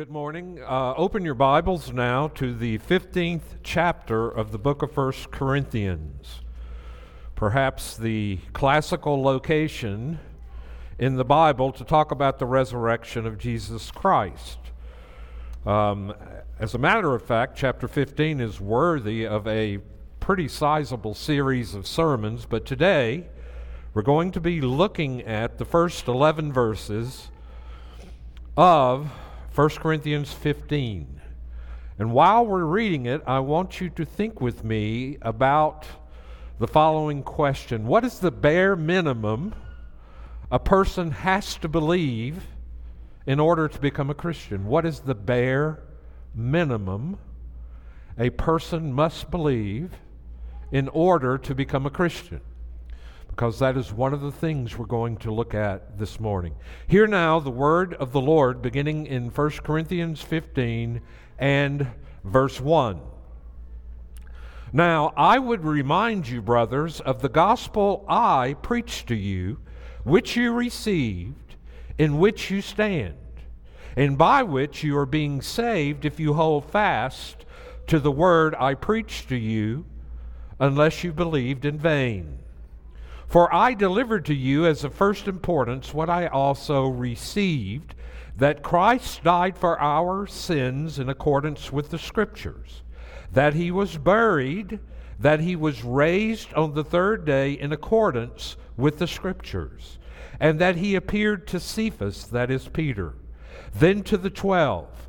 Good morning. Uh, open your Bibles now to the 15th chapter of the book of First Corinthians. Perhaps the classical location in the Bible to talk about the resurrection of Jesus Christ. Um, as a matter of fact, chapter 15 is worthy of a pretty sizable series of sermons, but today we're going to be looking at the first 11 verses of 1 Corinthians 15. And while we're reading it, I want you to think with me about the following question What is the bare minimum a person has to believe in order to become a Christian? What is the bare minimum a person must believe in order to become a Christian? Because that is one of the things we're going to look at this morning. Hear now the word of the Lord beginning in 1 Corinthians 15 and verse 1. Now, I would remind you, brothers, of the gospel I preached to you, which you received, in which you stand, and by which you are being saved if you hold fast to the word I preached to you, unless you believed in vain. For I delivered to you as of first importance what I also received that Christ died for our sins in accordance with the Scriptures, that he was buried, that he was raised on the third day in accordance with the Scriptures, and that he appeared to Cephas, that is Peter, then to the twelve.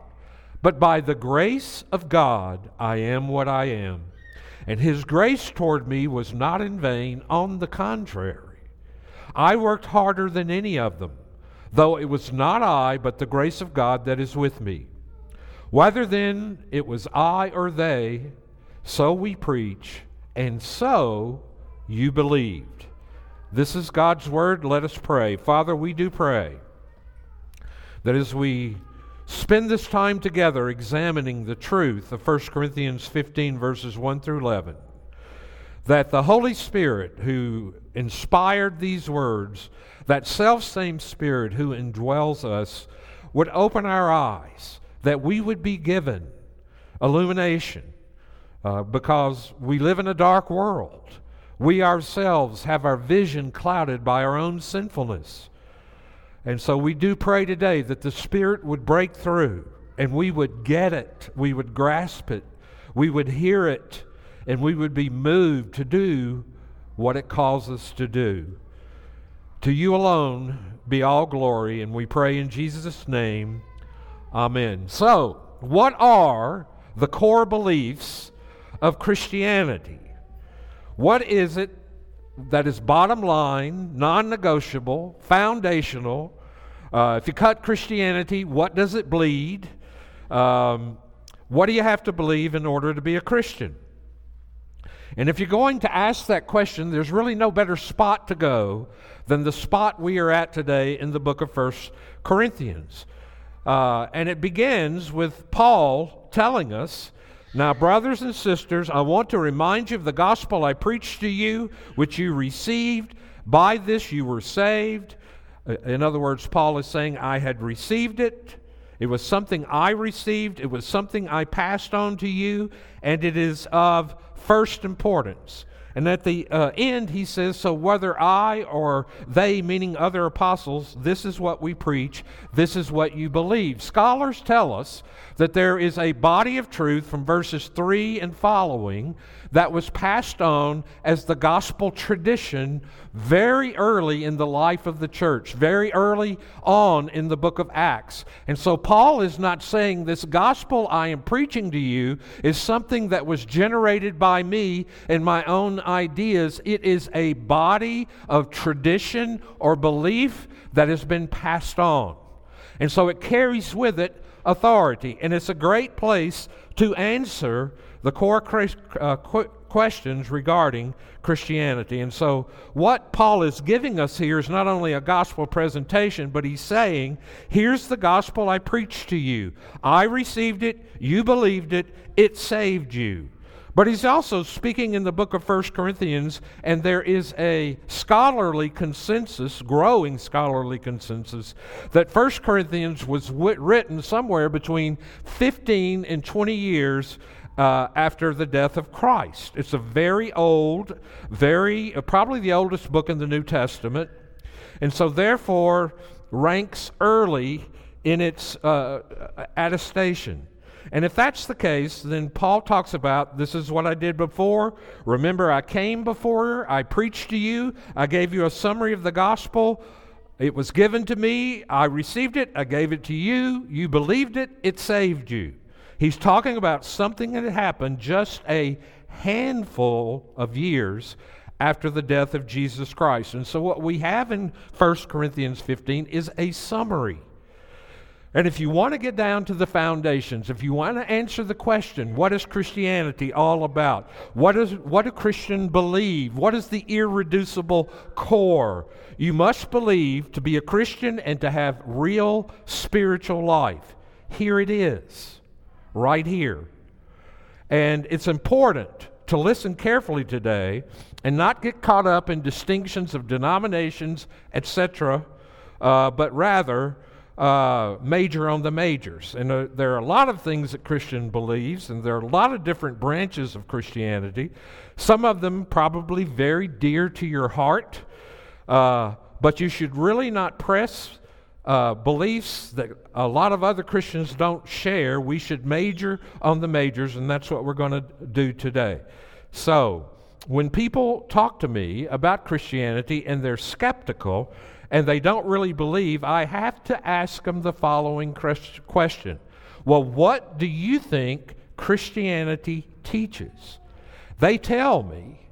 But by the grace of God, I am what I am. And his grace toward me was not in vain. On the contrary, I worked harder than any of them, though it was not I, but the grace of God that is with me. Whether then it was I or they, so we preach, and so you believed. This is God's word. Let us pray. Father, we do pray that as we spend this time together examining the truth of 1 Corinthians 15, verses 1 through 11, that the Holy Spirit who inspired these words, that self same Spirit who indwells us, would open our eyes, that we would be given illumination, uh, because we live in a dark world. We ourselves have our vision clouded by our own sinfulness. And so we do pray today that the Spirit would break through and we would get it, we would grasp it, we would hear it, and we would be moved to do what it calls us to do. To you alone be all glory, and we pray in Jesus' name. Amen. So, what are the core beliefs of Christianity? What is it that is bottom line, non negotiable, foundational. Uh, if you cut Christianity, what does it bleed? Um, what do you have to believe in order to be a Christian? And if you're going to ask that question, there's really no better spot to go than the spot we are at today in the book of First Corinthians. Uh, and it begins with Paul telling us now, brothers and sisters, I want to remind you of the gospel I preached to you, which you received. By this you were saved. Uh, in other words, Paul is saying, I had received it. It was something I received. It was something I passed on to you, and it is of first importance. And at the uh, end, he says, So whether I or they, meaning other apostles, this is what we preach, this is what you believe. Scholars tell us that there is a body of truth from verses 3 and following that was passed on as the gospel tradition very early in the life of the church, very early on in the book of Acts. And so Paul is not saying this gospel I am preaching to you is something that was generated by me and my own ideas. It is a body of tradition or belief that has been passed on. And so it carries with it authority. And it's a great place to answer the core uh, questions regarding Christianity. And so, what Paul is giving us here is not only a gospel presentation, but he's saying, Here's the gospel I preached to you. I received it, you believed it, it saved you. But he's also speaking in the book of 1 Corinthians, and there is a scholarly consensus, growing scholarly consensus, that 1 Corinthians was written somewhere between 15 and 20 years uh, after the death of Christ. It's a very old, very, uh, probably the oldest book in the New Testament, and so therefore ranks early in its uh, attestation. And if that's the case, then Paul talks about this is what I did before. Remember, I came before, I preached to you, I gave you a summary of the gospel. It was given to me, I received it, I gave it to you, you believed it, it saved you. He's talking about something that happened just a handful of years after the death of Jesus Christ. And so, what we have in 1 Corinthians 15 is a summary. And if you want to get down to the foundations, if you want to answer the question, what is Christianity all about? What, is, what do Christians believe? What is the irreducible core? You must believe to be a Christian and to have real spiritual life. Here it is right here. And it's important to listen carefully today and not get caught up in distinctions of denominations, etc., uh, but rather uh, major on the majors. And uh, there are a lot of things that Christian believes, and there are a lot of different branches of Christianity. Some of them probably very dear to your heart, uh, but you should really not press uh, beliefs that a lot of other Christians don't share. We should major on the majors, and that's what we're going to do today. So, when people talk to me about Christianity and they're skeptical and they don't really believe, I have to ask them the following question Well, what do you think Christianity teaches? They tell me,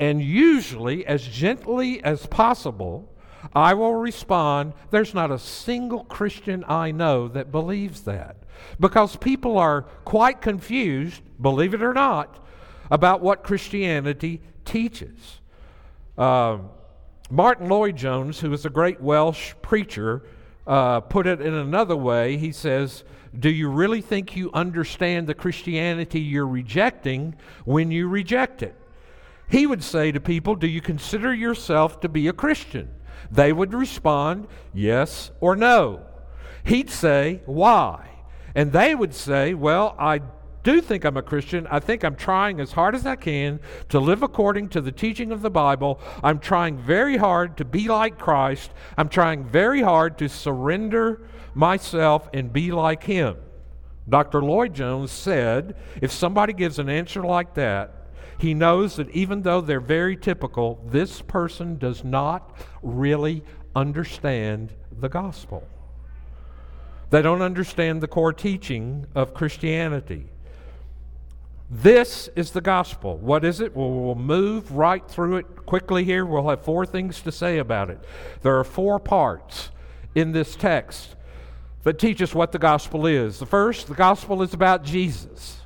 and usually as gently as possible, I will respond, There's not a single Christian I know that believes that. Because people are quite confused, believe it or not, about what Christianity teaches. Um, Martyn Lloyd-Jones, who is a great Welsh preacher, uh, put it in another way. He says, Do you really think you understand the Christianity you're rejecting when you reject it? He would say to people, Do you consider yourself to be a Christian? They would respond, yes or no. He'd say, why? And they would say, well, I do think I'm a Christian. I think I'm trying as hard as I can to live according to the teaching of the Bible. I'm trying very hard to be like Christ. I'm trying very hard to surrender myself and be like Him. Dr. Lloyd-Jones said if somebody gives an answer like that, he knows that even though they're very typical, this person does not really understand the gospel. They don't understand the core teaching of Christianity. This is the gospel. What is it? Well, we'll move right through it quickly here. We'll have four things to say about it. There are four parts in this text that teach us what the gospel is. The first, the gospel is about Jesus.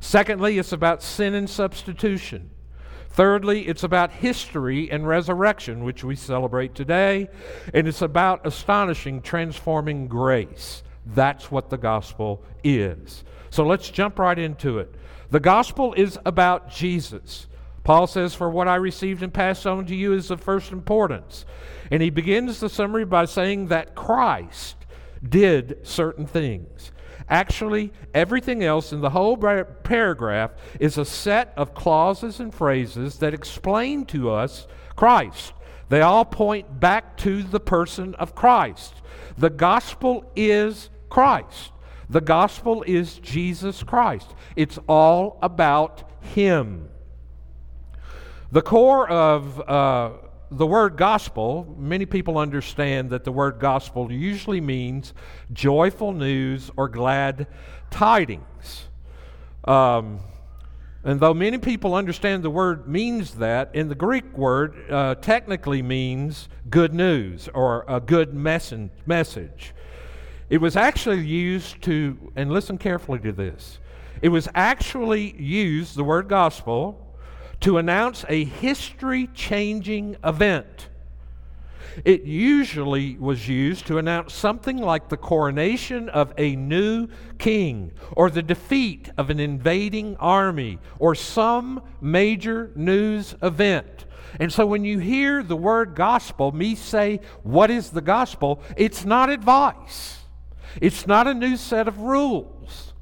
Secondly, it's about sin and substitution. Thirdly, it's about history and resurrection, which we celebrate today. And it's about astonishing, transforming grace. That's what the gospel is. So let's jump right into it. The gospel is about Jesus. Paul says, For what I received and passed on to you is of first importance. And he begins the summary by saying that Christ did certain things. Actually, everything else in the whole paragraph is a set of clauses and phrases that explain to us Christ. They all point back to the person of Christ. The gospel is Christ. The gospel is Jesus Christ. It's all about Him. The core of uh, the word gospel, many people understand that the word gospel usually means joyful news or glad tidings. Um, and though many people understand the word means that, in the Greek word uh, technically means good news or a good messen- message. It was actually used to, and listen carefully to this, it was actually used, the word gospel, to announce a history changing event. It usually was used to announce something like the coronation of a new king, or the defeat of an invading army, or some major news event. And so when you hear the word gospel, me say, What is the gospel? It's not advice, it's not a new set of rules,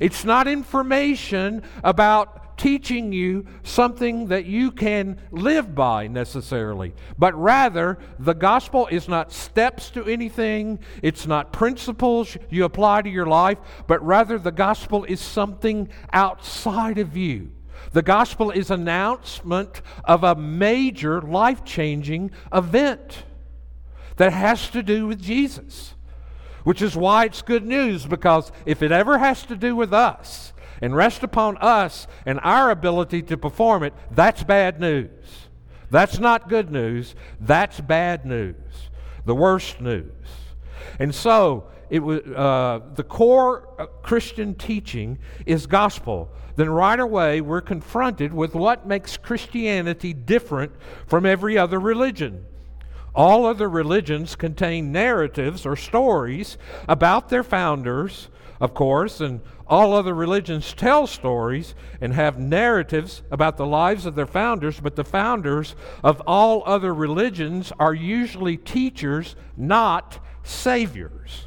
it's not information about teaching you something that you can live by necessarily, but rather the gospel is not steps to anything, it's not principles you apply to your life, but rather the gospel is something outside of you. The gospel is announcement of a major life-changing event that has to do with Jesus. Which is why it's good news because if it ever has to do with us, and rest upon us and our ability to perform it, that's bad news. That's not good news. That's bad news. The worst news. And so, it was, uh, the core uh, Christian teaching is gospel. Then, right away, we're confronted with what makes Christianity different from every other religion. All other religions contain narratives or stories about their founders, of course, and all other religions tell stories and have narratives about the lives of their founders, but the founders of all other religions are usually teachers, not saviors.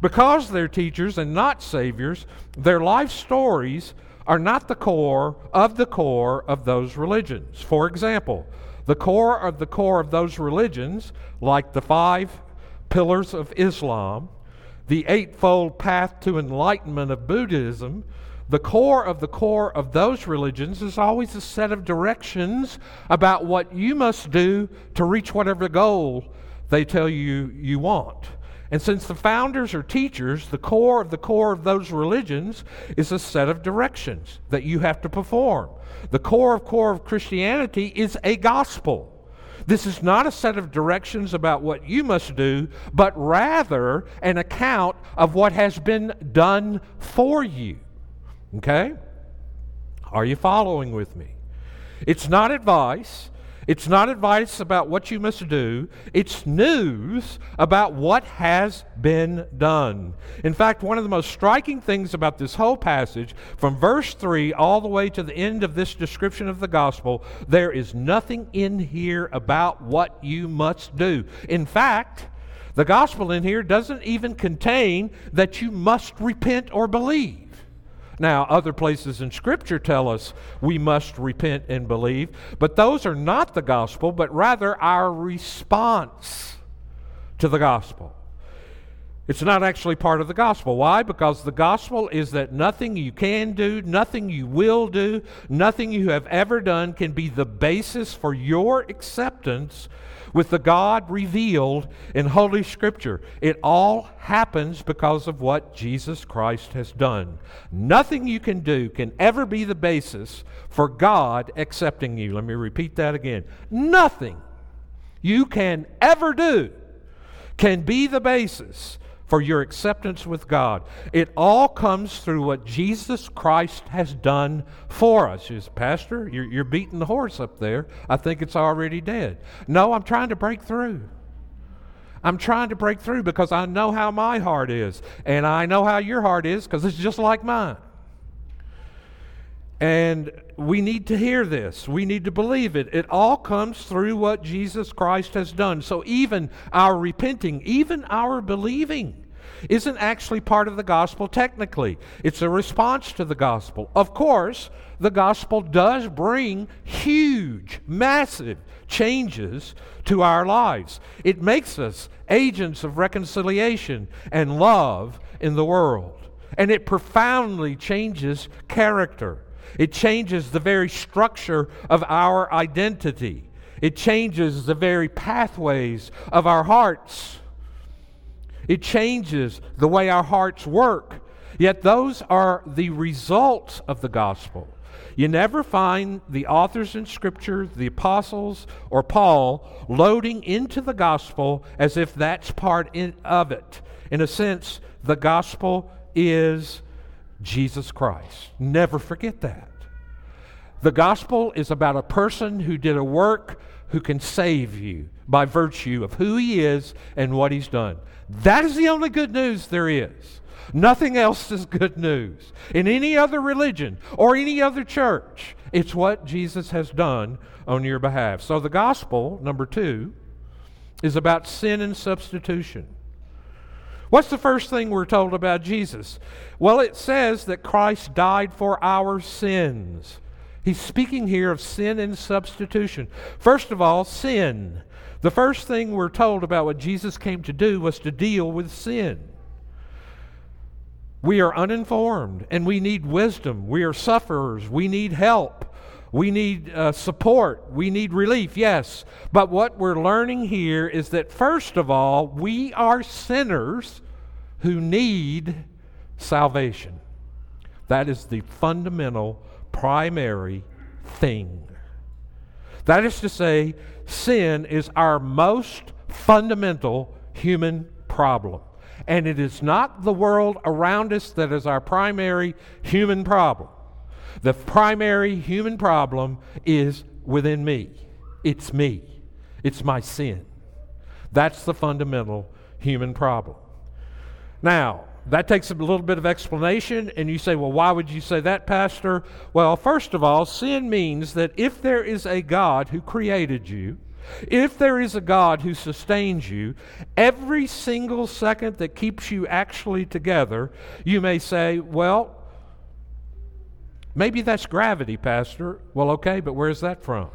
Because they're teachers and not saviors, their life stories are not the core of the core of those religions. For example, the core of the core of those religions, like the five pillars of Islam, the Eightfold Path to Enlightenment of Buddhism, the core of the core of those religions is always a set of directions about what you must do to reach whatever goal they tell you you want. And since the founders are teachers, the core of the core of those religions is a set of directions that you have to perform. The core of core of Christianity is a gospel. This is not a set of directions about what you must do, but rather an account of what has been done for you. Okay? Are you following with me? It's not advice. It's not advice about what you must do, it's news about what has been done. In fact, one of the most striking things about this whole passage, from verse 3 all the way to the end of this description of the gospel, there is nothing in here about what you must do. In fact, the gospel in here doesn't even contain that you must repent or believe. Now, other places in Scripture tell us we must repent and believe, but those are not the gospel, but rather our response to the gospel. It's not actually part of the gospel. Why? Because the gospel is that nothing you can do, nothing you will do, nothing you have ever done can be the basis for your acceptance with the God revealed in Holy Scripture. It all happens because of what Jesus Christ has done. Nothing you can do can ever be the basis for God accepting you. Let me repeat that again. Nothing you can ever do can be the basis for your acceptance with God. It all comes through what Jesus Christ has done for us. You say, Pastor, you're, you're beating the horse up there. I think it's already dead. No, I'm trying to break through. I'm trying to break through because I know how my heart is, and I know how your heart is because it's just like mine. And we need to hear this. We need to believe it. It all comes through what Jesus Christ has done. So even our repenting, even our believing, isn't actually part of the gospel technically. It's a response to the gospel. Of course, the gospel does bring huge, massive changes to our lives. It makes us agents of reconciliation and love in the world. And it profoundly changes character. It changes the very structure of our identity. It changes the very pathways of our hearts. It changes the way our hearts work. Yet those are the results of the gospel. You never find the authors in Scripture, the apostles, or Paul loading into the gospel as if that's part in, of it. In a sense, the gospel is Jesus Christ. Never forget that. The gospel is about a person who did a work who can save you by virtue of who he is and what he's done. That is the only good news there is. Nothing else is good news. In any other religion or any other church, it's what Jesus has done on your behalf. So the gospel, number two, is about sin and substitution. What's the first thing we're told about Jesus? Well, it says that Christ died for our sins. He's speaking here of sin and substitution. First of all, sin. The first thing we're told about what Jesus came to do was to deal with sin. We are uninformed and we need wisdom. We are sufferers. We need help. We need uh, support. We need relief, yes. But what we're learning here is that, first of all, we are sinners who need salvation. That is the fundamental, primary thing. That is to say, sin is our most fundamental human problem. And it is not the world around us that is our primary human problem. The primary human problem is within me. It's me. It's my sin. That's the fundamental human problem. Now, that takes a little bit of explanation, and you say, well, why would you say that, Pastor? Well, first of all, sin means that if there is a God who created you, if there is a God who sustains you, every single second that keeps you actually together, you may say, well, Maybe that's gravity, Pastor. Well, okay, but where's that from?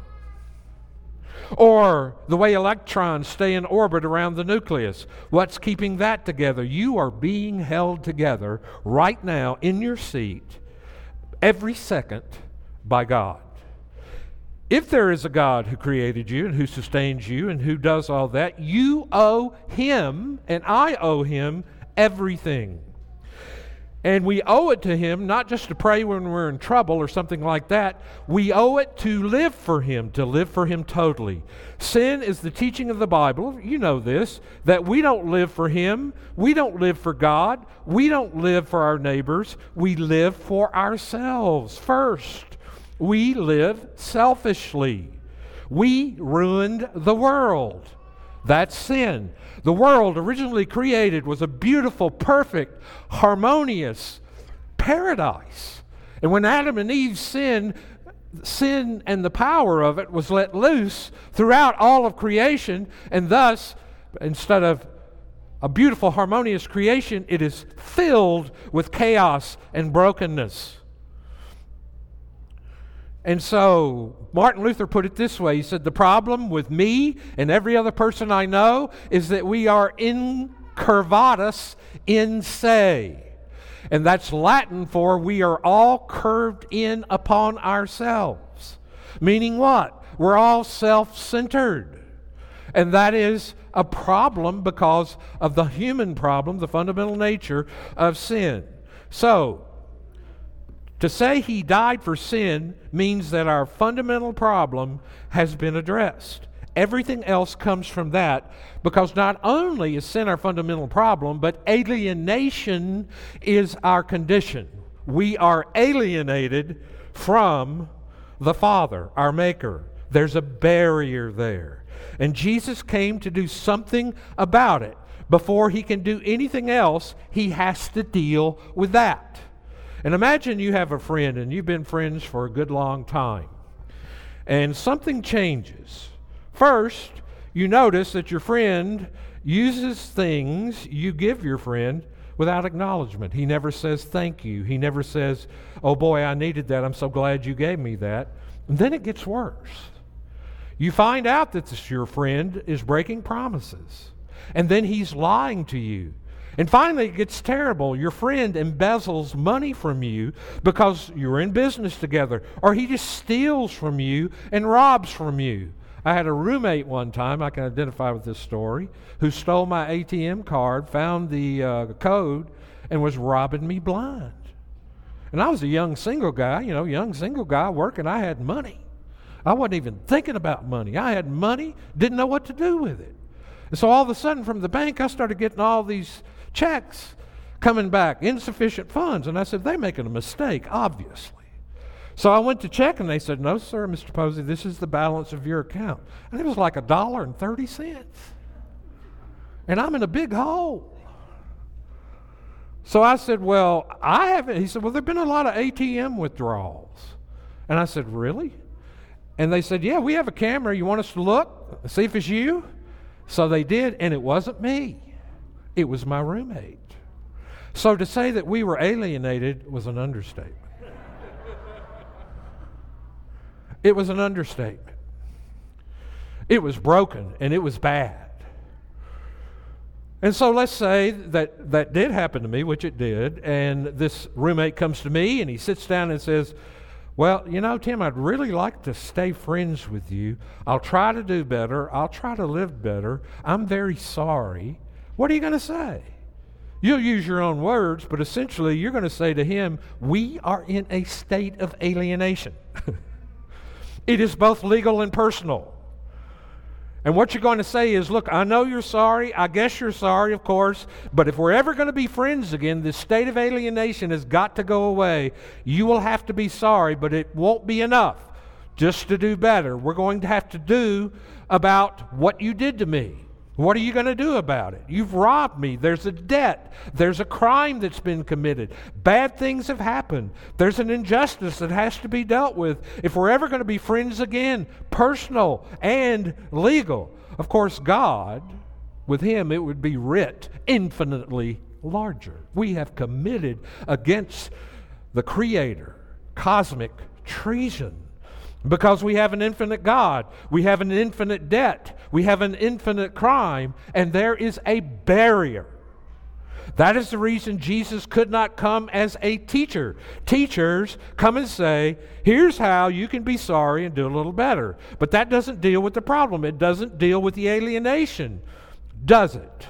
Or the way electrons stay in orbit around the nucleus. What's keeping that together? You are being held together right now in your seat every second by God. If there is a God who created you and who sustains you and who does all that, you owe Him, and I owe Him everything. And we owe it to Him not just to pray when we're in trouble or something like that. We owe it to live for Him, to live for Him totally. Sin is the teaching of the Bible. You know this that we don't live for Him. We don't live for God. We don't live for our neighbors. We live for ourselves first. We live selfishly. We ruined the world. That's sin. The world originally created was a beautiful, perfect, harmonious paradise. And when Adam and Eve sinned, sin and the power of it was let loose throughout all of creation, and thus, instead of a beautiful, harmonious creation, it is filled with chaos and brokenness. And so Martin Luther put it this way He said, The problem with me and every other person I know is that we are incurvatus in se. And that's Latin for we are all curved in upon ourselves. Meaning what? We're all self centered. And that is a problem because of the human problem, the fundamental nature of sin. So, to say he died for sin means that our fundamental problem has been addressed. Everything else comes from that because not only is sin our fundamental problem, but alienation is our condition. We are alienated from the Father, our Maker. There's a barrier there. And Jesus came to do something about it. Before he can do anything else, he has to deal with that. And imagine you have a friend and you've been friends for a good long time, and something changes. First, you notice that your friend uses things you give your friend without acknowledgement. He never says thank you. He never says, oh boy, I needed that. I'm so glad you gave me that. And then it gets worse. You find out that this, your friend is breaking promises. And then he's lying to you. And finally, it gets terrible. Your friend embezzles money from you because you're in business together, or he just steals from you and robs from you. I had a roommate one time, I can identify with this story, who stole my ATM card, found the uh, code, and was robbing me blind. And I was a young single guy, you know, young single guy working. I had money. I wasn't even thinking about money. I had money, didn't know what to do with it. And so all of a sudden, from the bank, I started getting all these checks coming back, insufficient funds. And I said, they're making a mistake, obviously. So I went to check and they said, no, sir, Mr. Posey, this is the balance of your account. And it was like a dollar and 30 cents. And I'm in a big hole. So I said, well, I haven't. He said, well, there have been a lot of ATM withdrawals. And I said, really? And they said, yeah, we have a camera. You want us to look, see if it's you? So they did, and it wasn't me. It was my roommate. So to say that we were alienated was an understatement. it was an understatement. It was broken and it was bad. And so let's say that that did happen to me, which it did, and this roommate comes to me and he sits down and says, Well, you know, Tim, I'd really like to stay friends with you. I'll try to do better. I'll try to live better. I'm very sorry. What are you going to say? You'll use your own words, but essentially you're going to say to him, We are in a state of alienation. it is both legal and personal. And what you're going to say is, Look, I know you're sorry. I guess you're sorry, of course. But if we're ever going to be friends again, this state of alienation has got to go away. You will have to be sorry, but it won't be enough just to do better. We're going to have to do about what you did to me. What are you going to do about it? You've robbed me. There's a debt. There's a crime that's been committed. Bad things have happened. There's an injustice that has to be dealt with. If we're ever going to be friends again, personal and legal, of course, God, with Him, it would be writ infinitely larger. We have committed against the Creator cosmic treason. Because we have an infinite God, we have an infinite debt, we have an infinite crime, and there is a barrier. That is the reason Jesus could not come as a teacher. Teachers come and say, here's how you can be sorry and do a little better. But that doesn't deal with the problem, it doesn't deal with the alienation, does it?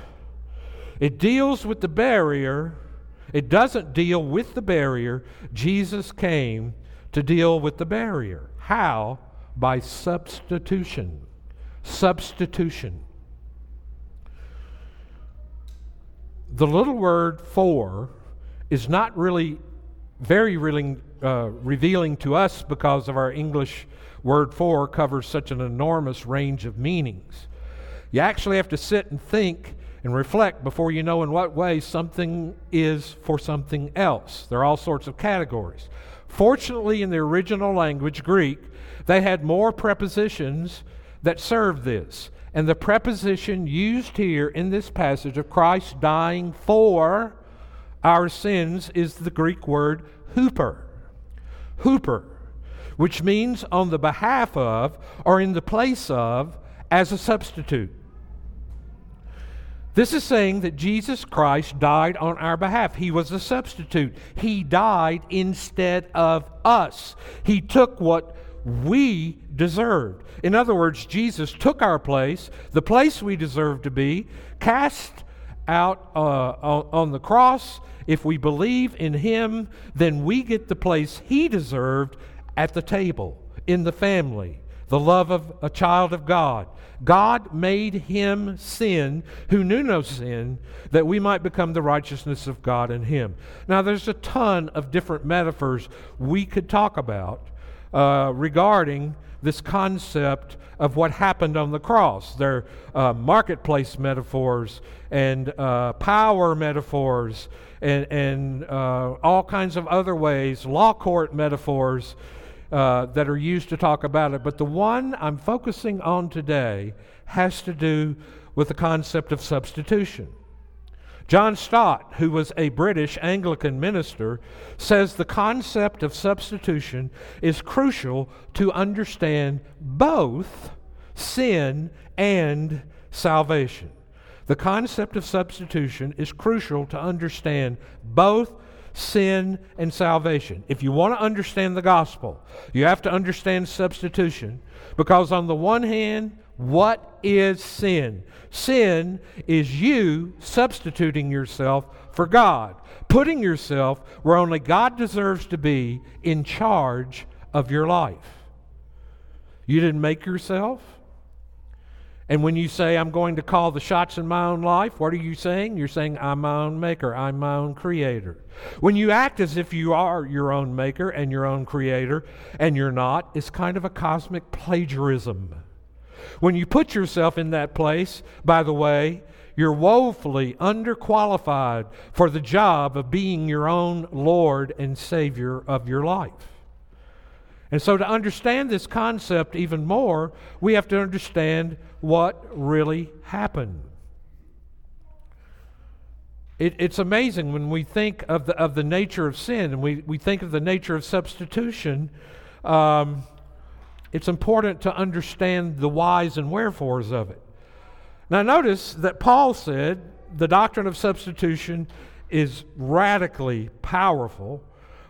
It deals with the barrier. It doesn't deal with the barrier. Jesus came to deal with the barrier. How? By substitution. Substitution. The little word for is not really very really uh, revealing to us because of our English word for covers such an enormous range of meanings. You actually have to sit and think and reflect before you know in what way something is for something else. There are all sorts of categories. Fortunately, in the original language, Greek, they had more prepositions that served this. And the preposition used here in this passage of Christ dying for our sins is the Greek word hooper. Hooper, which means on the behalf of or in the place of as a substitute. This is saying that Jesus Christ died on our behalf. He was a substitute. He died instead of us. He took what we deserved. In other words, Jesus took our place, the place we deserve to be, cast out uh, on, on the cross. If we believe in Him, then we get the place He deserved at the table, in the family, the love of a child of God. God made him sin who knew no sin, that we might become the righteousness of God in him. Now, there's a ton of different metaphors we could talk about uh, regarding this concept of what happened on the cross. There are uh, marketplace metaphors and uh, power metaphors and, and uh, all kinds of other ways, law court metaphors uh, that are used to talk about it. But the one I'm focusing on today has to do with the concept of substitution. John Stott, who was a British Anglican minister, says the concept of substitution is crucial to understand both sin and salvation. The concept of substitution is crucial to understand both sin, and salvation. If you want to understand the gospel, you have to understand substitution because, on the one hand, what is sin? Sin is you substituting yourself for God, putting yourself where only God deserves to be in charge of your life. You didn't make yourself, And when you say, I'm going to call the shots in my own life, what are you saying? You're saying, I'm my own maker, I'm my own creator. When you act as if you are your own maker and your own creator, and you're not, it's kind of a cosmic plagiarism. When you put yourself in that place, by the way, you're woefully underqualified for the job of being your own Lord and Savior of your life. And so, to understand this concept even more, we have to understand what really happened. It, it's amazing when we think of the, of the nature of sin and we, we think of the nature of substitution. Um, it's important to understand the whys and wherefores of it. Now, notice that Paul said the doctrine of substitution is radically powerful.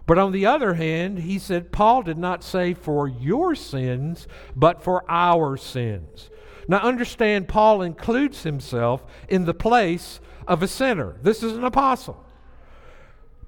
But on the other hand, he said Paul did not say for your sins, but for our sins. Now, understand, Paul includes himself in the place of a sinner. This is an apostle.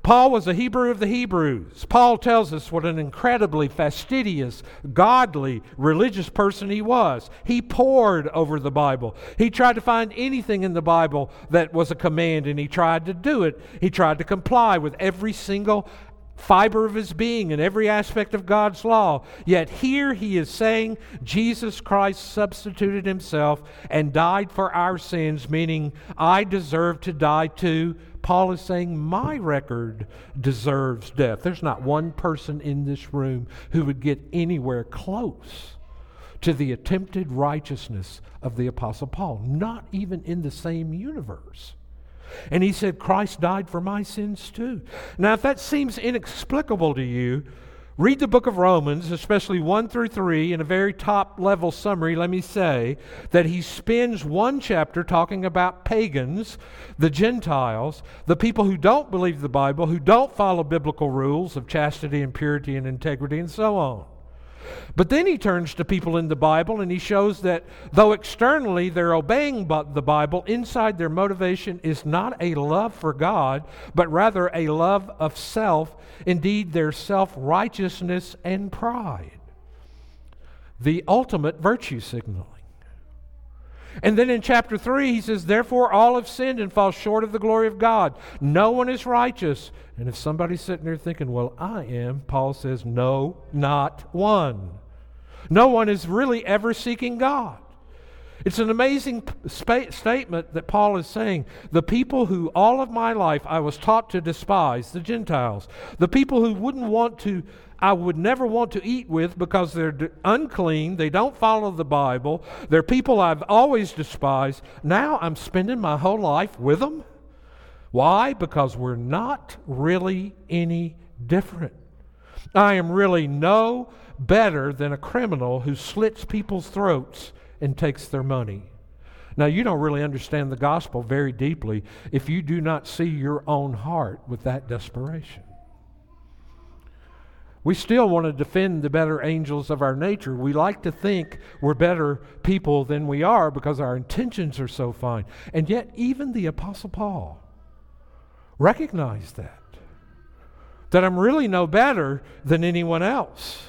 Paul was a Hebrew of the Hebrews. Paul tells us what an incredibly fastidious, godly, religious person he was. He pored over the Bible. He tried to find anything in the Bible that was a command, and he tried to do it. He tried to comply with every single fiber of his being in every aspect of God's law. Yet here he is saying Jesus Christ substituted himself and died for our sins, meaning I deserve to die too. Paul is saying my record deserves death. There's not one person in this room who would get anywhere close to the attempted righteousness of the Apostle Paul, not even in the same universe. And he said, Christ died for my sins too. Now, if that seems inexplicable to you, read the book of Romans, especially 1 through 3, in a very top level summary. Let me say that he spends one chapter talking about pagans, the Gentiles, the people who don't believe the Bible, who don't follow biblical rules of chastity and purity and integrity, and so on. But then he turns to people in the Bible and he shows that though externally they're obeying the Bible, inside their motivation is not a love for God, but rather a love of self, indeed, their self righteousness and pride. The ultimate virtue signaling. And then in chapter 3, he says, Therefore all have sinned and fall short of the glory of God. No one is righteous. And if somebody's sitting there thinking, Well, I am, Paul says, No, not one. No one is really ever seeking God. It's an amazing spa- statement that Paul is saying. The people who all of my life I was taught to despise, the Gentiles, the people who wouldn't want to I would never want to eat with because they're unclean, they don't follow the Bible, they're people I've always despised. Now I'm spending my whole life with them. Why? Because we're not really any different. I am really no better than a criminal who slits people's throats and takes their money. Now, you don't really understand the gospel very deeply if you do not see your own heart with that desperation. We still want to defend the better angels of our nature. We like to think we're better people than we are because our intentions are so fine. And yet, even the Apostle Paul recognized that. That I'm really no better than anyone else.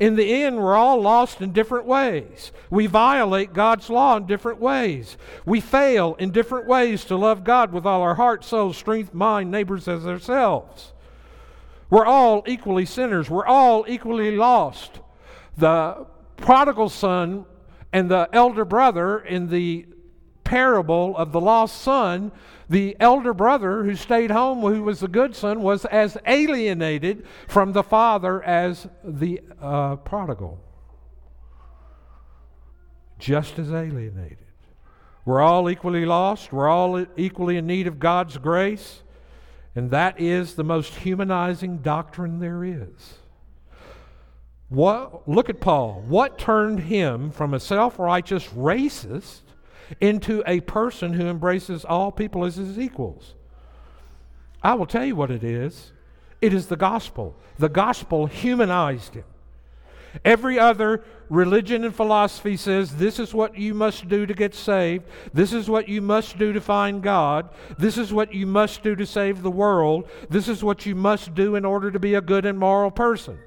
In the end, we're all lost in different ways. We violate God's law in different ways. We fail in different ways to love God with all our heart, soul, strength, mind, neighbors as ourselves. We're all equally sinners. We're all equally lost. The prodigal son and the elder brother in the parable of the lost son, the elder brother who stayed home, who was the good son, was as alienated from the father as the uh, prodigal. Just as alienated. We're all equally lost. We're all equally in need of God's grace. And that is the most humanizing doctrine there is. What, look at Paul. What turned him from a self righteous racist into a person who embraces all people as his equals? I will tell you what it is it is the gospel. The gospel humanized him. Every other religion and philosophy says this is what you must do to get saved. This is what you must do to find God. This is what you must do to save the world. This is what you must do in order to be a good and moral person.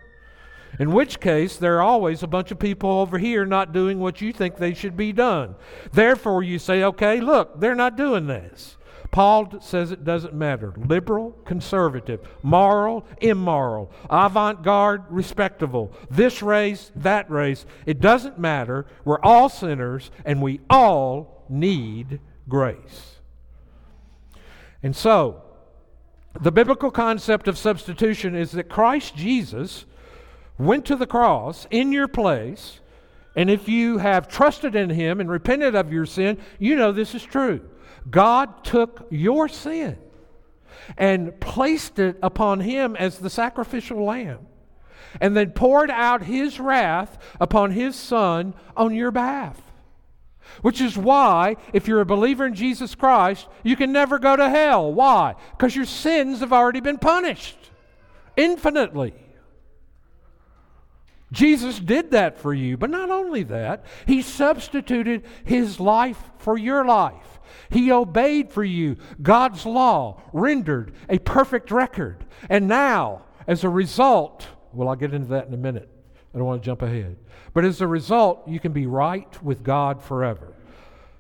In which case, there are always a bunch of people over here not doing what you think they should be done. Therefore, you say, okay, look, they're not doing this. Paul says it doesn't matter. Liberal, conservative, moral, immoral, avant garde, respectable, this race, that race. It doesn't matter. We're all sinners and we all need grace. And so, the biblical concept of substitution is that Christ Jesus went to the cross in your place. And if you have trusted in him and repented of your sin, you know this is true. God took your sin and placed it upon him as the sacrificial lamb, and then poured out his wrath upon his son on your behalf. Which is why, if you're a believer in Jesus Christ, you can never go to hell. Why? Because your sins have already been punished infinitely. Jesus did that for you, but not only that, He substituted His life for your life. He obeyed for you God's law, rendered a perfect record. And now, as a result, well, I'll get into that in a minute. I don't want to jump ahead. But as a result, you can be right with God forever.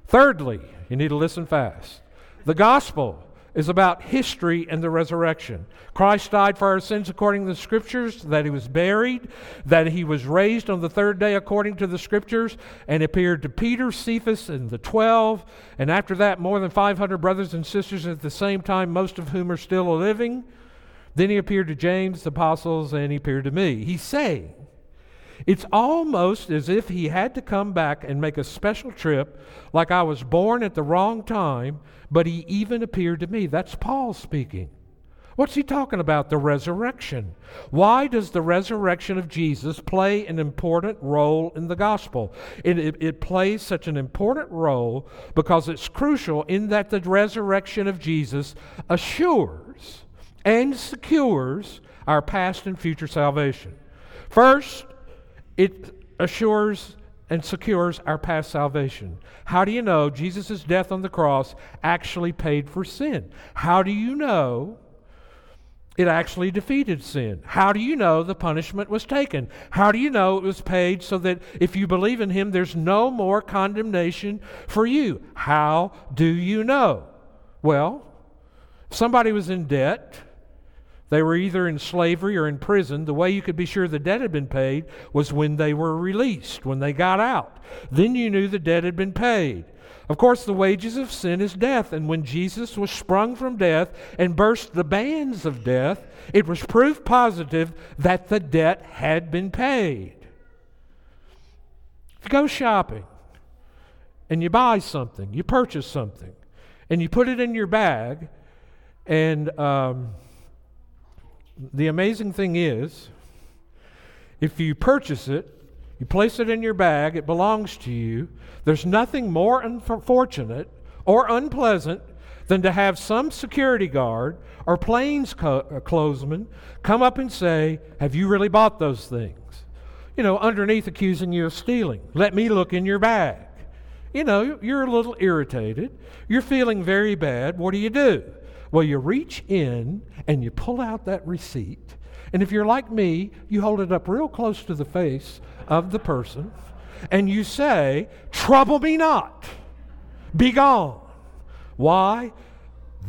Thirdly, you need to listen fast. The gospel is about history and the resurrection. Christ died for our sins according to the Scriptures, that he was buried, that he was raised on the third day according to the Scriptures, and appeared to Peter, Cephas, and the twelve, and after that, more than 500 brothers and sisters at the same time, most of whom are still living. Then he appeared to James, the apostles, and he appeared to me. He's saying, it's almost as if he had to come back and make a special trip, like I was born at the wrong time, but he even appeared to me. That's Paul speaking. What's he talking about? The resurrection. Why does the resurrection of Jesus play an important role in the gospel? It, it, it, plays such an important role because it's crucial in that the resurrection of Jesus assures and secures our past and future salvation. First, it assures and secures our past salvation. How do you know Jesus' death on the cross actually paid for sin? How do you know it actually defeated sin? How do you know the punishment was taken? How do you know it was paid so that if you believe in Him, there's no more condemnation for you? How do you know? Well, somebody was in debt they were either in slavery or in prison. The way you could be sure the debt had been paid was when they were released, when they got out. Then you knew the debt had been paid. Of course, the wages of sin is death, and when Jesus was sprung from death and burst the bands of death, it was proof positive that the debt had been paid. If you go shopping and you buy something, you purchase something, and you put it in your bag, and um, the amazing thing is, if you purchase it, you place it in your bag, it belongs to you. There's nothing more unfortunate or unpleasant than to have some security guard or plainclothesman uh, come up and say, Have you really bought those things? You know, underneath accusing you of stealing. Let me look in your bag. You know, you're a little irritated. You're feeling very bad. What do you do? Well, you reach in and you pull out that receipt. And if you're like me, you hold it up real close to the face of the person and you say, Trouble me not, be gone. Why?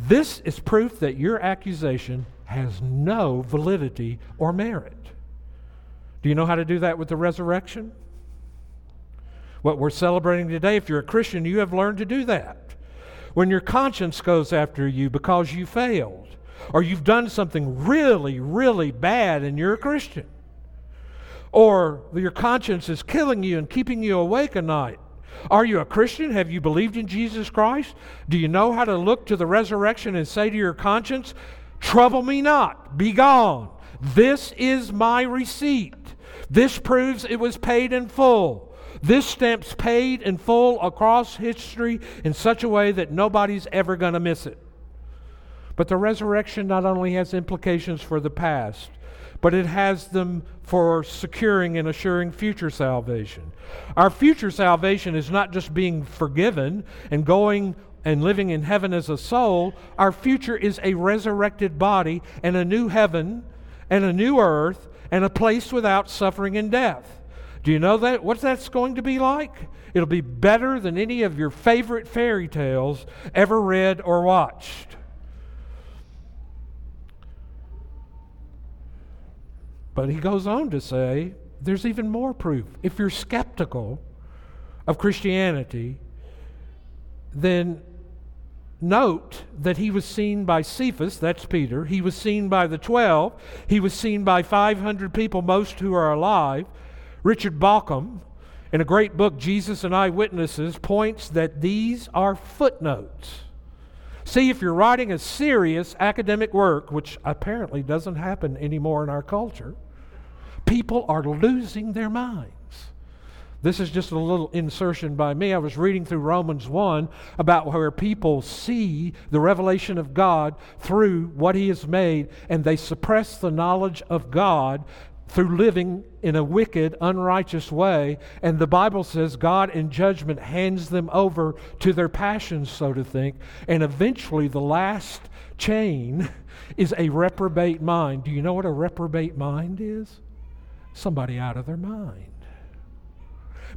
This is proof that your accusation has no validity or merit. Do you know how to do that with the resurrection? What we're celebrating today, if you're a Christian, you have learned to do that when your conscience goes after you because you failed or you've done something really, really bad and you're a Christian, or your conscience is killing you and keeping you awake at night. Are you a Christian? Have you believed in Jesus Christ? Do you know how to look to the resurrection and say to your conscience, Trouble me not, be gone. This is my receipt. This proves it was paid in full. This stamp's paid in full across history in such a way that nobody's ever going to miss it. But the resurrection not only has implications for the past, but it has them for securing and assuring future salvation. Our future salvation is not just being forgiven and going and living in heaven as a soul. Our future is a resurrected body and a new heaven and a new earth and a place without suffering and death. Do you know that what that's going to be like? It'll be better than any of your favorite fairy tales ever read or watched. But he goes on to say there's even more proof. If you're skeptical of Christianity, then note that he was seen by Cephas, that's Peter. He was seen by the 12. He was seen by 500 people, most who are alive. Richard Bauckham, in a great book, Jesus and Eyewitnesses, points that these are footnotes. See, if you're writing a serious academic work, which apparently doesn't happen anymore in our culture, people are losing their minds. This is just a little insertion by me. I was reading through Romans 1 about where people see the revelation of God through what He has made, and they suppress the knowledge of God through living in a wicked, unrighteous way. And the Bible says God in judgment hands them over to their passions, so to think. And eventually, the last chain is a reprobate mind. Do you know what a reprobate mind is? Somebody out of their mind.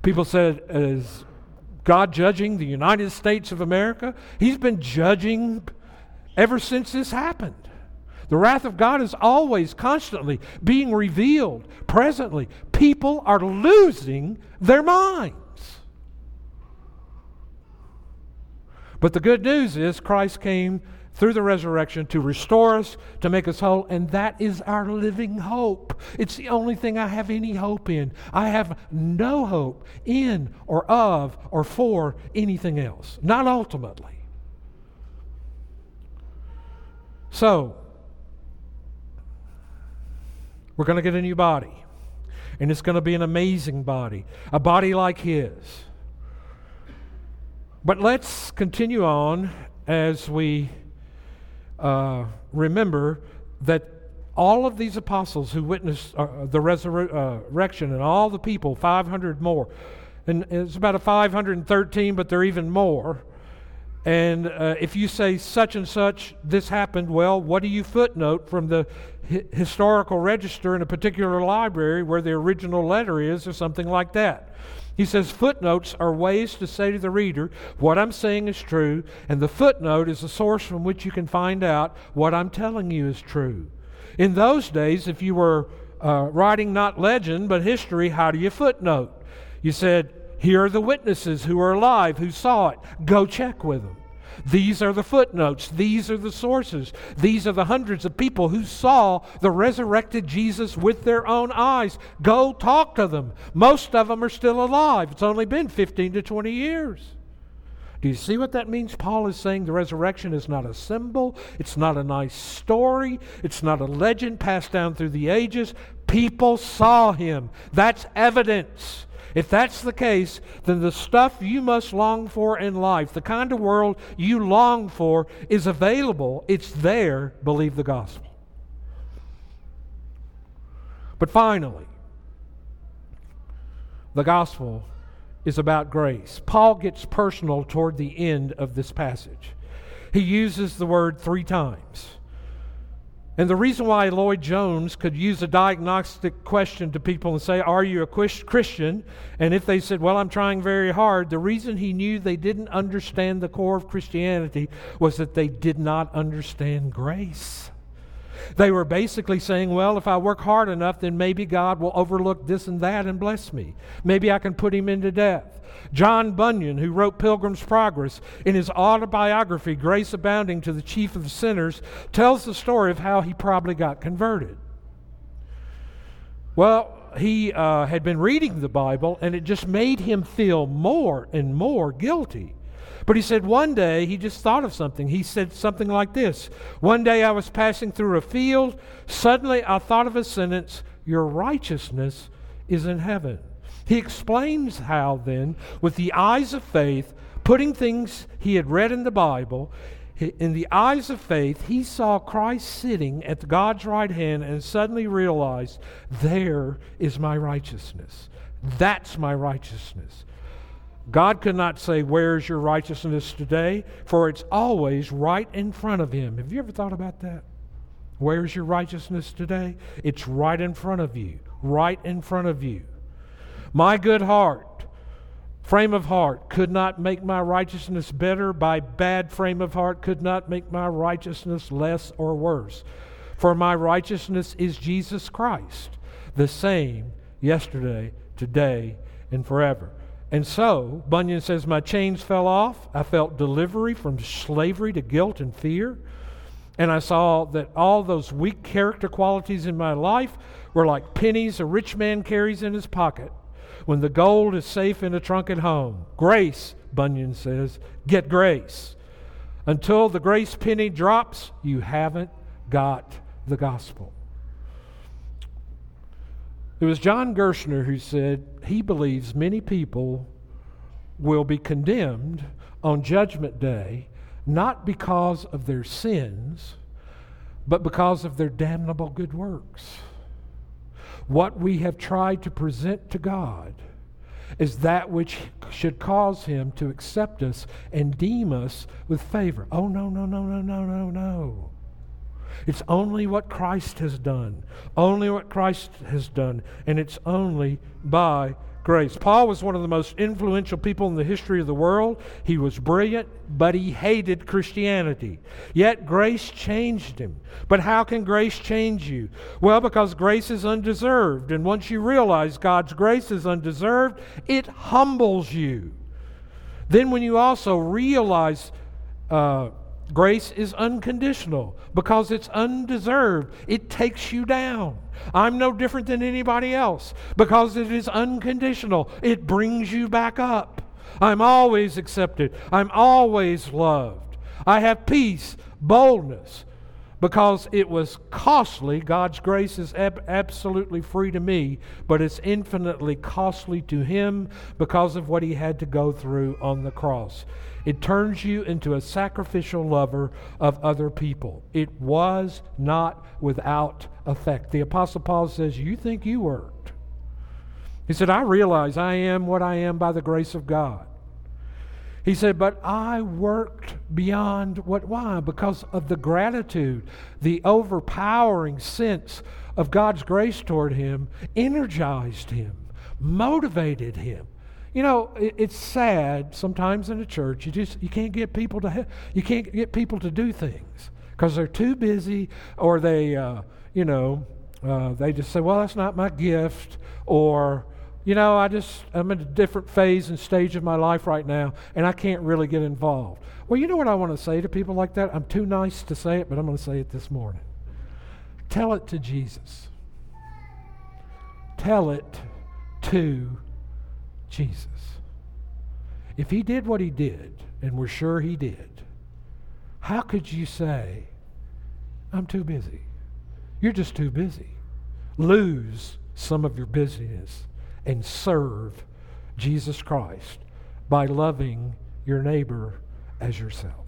People said, is God judging the United States of America? He's been judging ever since this happened. The wrath of God is always, constantly being revealed presently. People are losing their minds. But the good news is Christ came through the resurrection to restore us, to make us whole, and that is our living hope. It's the only thing I have any hope in. I have no hope in or of or for anything else, not ultimately. So, we're going to get a new body. And it's going to be an amazing body, a body like His. But let's continue on as we uh, remember that all of these apostles who witnessed uh, the resurrection and all the people, 500 more, and it's about a 513, but there are even more. And uh, if you say such and such, this happened, well, what do you footnote from the hi- historical register in a particular library where the original letter is, or something like that. He says footnotes are ways to say to the reader, what I'm saying is true, and the footnote is a source from which you can find out what I'm telling you is true. In those days, if you were uh, writing not legend but history, how do you footnote? You said, here are the witnesses who are alive, who saw it. Go check with them. These are the footnotes. These are the sources. These are the hundreds of people who saw the resurrected Jesus with their own eyes. Go talk to them. Most of them are still alive. It's only been 15 to 20 years. Do you see what that means? Paul is saying the resurrection is not a symbol, it's not a nice story, it's not a legend passed down through the ages. People saw him. That's evidence. If that's the case, then the stuff you must long for in life, the kind of world you long for, is available. It's there. Believe the gospel. But finally, the gospel is about grace. Paul gets personal toward the end of this passage. He uses the word three times. And the reason why Lloyd Jones could use a diagnostic question to people and say, Are you a Christian? And if they said, Well, I'm trying very hard, the reason he knew they didn't understand the core of Christianity was that they did not understand grace. They were basically saying, Well, if I work hard enough, then maybe God will overlook this and that and bless me. Maybe I can put him into death. John Bunyan, who wrote Pilgrim's Progress, in his autobiography, Grace Abounding to the Chief of Sinners, tells the story of how he probably got converted. Well, he uh, had been reading the Bible, and it just made him feel more and more guilty. But he said one day he just thought of something. He said something like this One day I was passing through a field. Suddenly I thought of a sentence Your righteousness is in heaven. He explains how, then, with the eyes of faith, putting things he had read in the Bible, in the eyes of faith, he saw Christ sitting at God's right hand and suddenly realized, There is my righteousness. That's my righteousness. God could not say, Where's your righteousness today? For it's always right in front of him. Have you ever thought about that? Where's your righteousness today? It's right in front of you, right in front of you. My good heart, frame of heart, could not make my righteousness better. My bad frame of heart could not make my righteousness less or worse. For my righteousness is Jesus Christ, the same yesterday, today, and forever. And so, Bunyan says, My chains fell off. I felt delivery from slavery to guilt and fear. And I saw that all those weak character qualities in my life were like pennies a rich man carries in his pocket when the gold is safe in a trunk at home. Grace, Bunyan says, get grace. Until the grace penny drops, you haven't got the gospel. It was John Gerstner who said he believes many people will be condemned on Judgment Day not because of their sins, but because of their damnable good works. What we have tried to present to God is that which should cause Him to accept us and deem us with favor. Oh, no, no, no, no, no, no, no. It's only what Christ has done. Only what Christ has done. And it's only by grace. Paul was one of the most influential people in the history of the world. He was brilliant, but he hated Christianity. Yet grace changed him. But how can grace change you? Well, because grace is undeserved. And once you realize God's grace is undeserved, it humbles you. Then, when you also realize uh, Grace is unconditional because it's undeserved. It takes you down. I'm no different than anybody else because it is unconditional. It brings you back up. I'm always accepted. I'm always loved. I have peace, boldness, because it was costly. God's grace is ab- absolutely free to me, but it's infinitely costly to Him because of what He had to go through on the cross. It turns you into a sacrificial lover of other people. It was not without effect. The Apostle Paul says, You think you worked. He said, I realize I am what I am by the grace of God. He said, But I worked beyond what? Why? Because of the gratitude, the overpowering sense of God's grace toward him energized him, motivated him. You know, it, it's sad sometimes in a church. You just you can't get people to you can't get people to do things because they're too busy, or they, uh, you know, uh, they just say, "Well, that's not my gift," or you know, I just I'm in a different phase and stage of my life right now, and I can't really get involved. Well, you know what I want to say to people like that? I'm too nice to say it, but I'm going to say it this morning. Tell it to Jesus. Tell it to Jesus. If he did what he did, and we're sure he did, how could you say, I'm too busy? You're just too busy. Lose some of your busyness and serve Jesus Christ by loving your neighbor as yourself.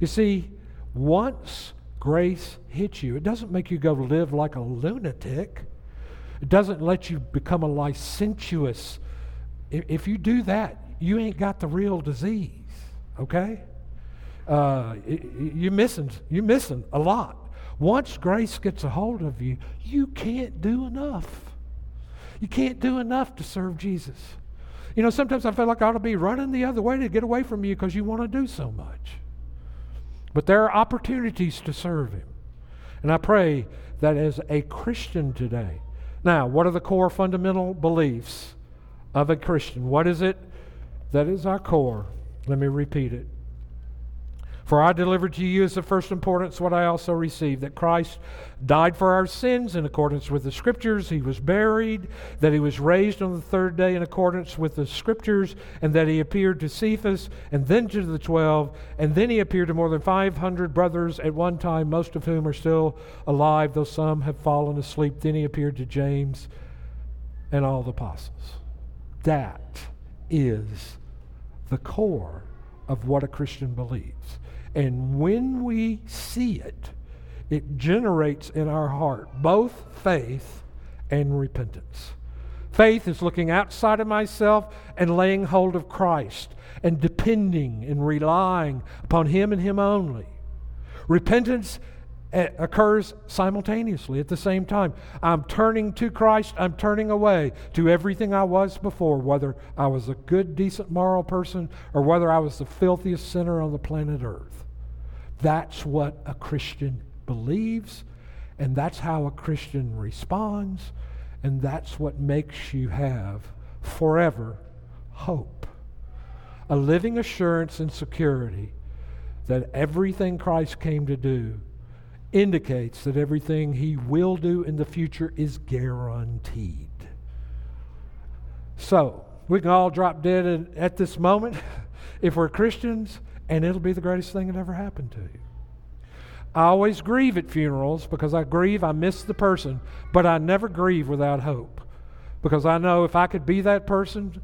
You see, once grace hits you, it doesn't make you go live like a lunatic. It doesn't let you become a licentious. If you do that, you ain't got the real disease, okay? Uh, you're missing, you're missing a lot. Once grace gets a hold of you, you can't do enough. You can't do enough to serve Jesus. You know, sometimes I feel like I ought to be running the other way to get away from you because you want to do so much. But there are opportunities to serve Him. And I pray that as a Christian today, now, what are the core fundamental beliefs of a Christian? What is it that is our core? Let me repeat it. For I delivered to you as of first importance what I also received that Christ died for our sins in accordance with the Scriptures, he was buried, that he was raised on the third day in accordance with the Scriptures, and that he appeared to Cephas and then to the twelve, and then he appeared to more than 500 brothers at one time, most of whom are still alive, though some have fallen asleep. Then he appeared to James and all the apostles. That is the core of what a Christian believes. And when we see it, it generates in our heart both faith and repentance. Faith is looking outside of myself and laying hold of Christ and depending and relying upon Him and Him only. Repentance eh, occurs simultaneously at the same time. I'm turning to Christ, I'm turning away to everything I was before, whether I was a good, decent, moral person or whether I was the filthiest sinner on the planet Earth. That's what a Christian believes, and that's how a Christian responds, and that's what makes you have forever hope. A living assurance and security that everything Christ came to do indicates that everything he will do in the future is guaranteed. So, we can all drop dead at this moment if we're Christians, and it'll be the greatest thing that ever happened to you. I always grieve at funerals because I grieve, I miss the person, but I never grieve without hope. Because I know if I could be that person,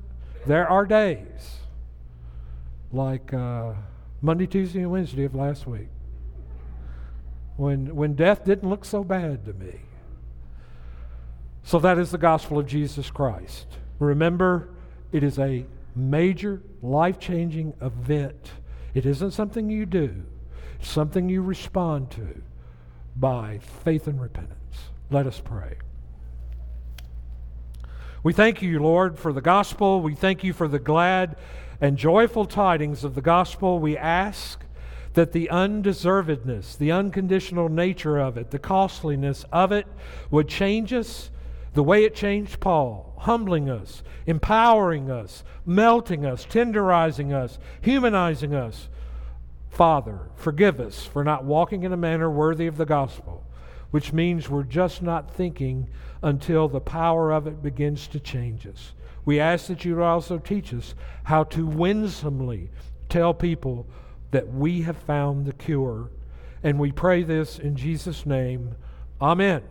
there are days like uh, Monday, Tuesday, and Wednesday of last week when, when death didn't look so bad to me. So that is the gospel of Jesus Christ. Remember, it is a major life changing event. It isn't something you do, it's something you respond to by faith and repentance. Let us pray. We thank you, Lord, for the gospel. We thank you for the glad and joyful tidings of the gospel. We ask that the undeservedness, the unconditional nature of it, the costliness of it would change us the way it changed Paul, humbling us, empowering us, melting us, tenderizing us, humanizing us. Father, forgive us for not walking in a manner worthy of the gospel, which means we're just not thinking until the power of it begins to change us. We ask that you also teach us how to winsomely tell people that we have found the cure. And we pray this in Jesus' name. Amen.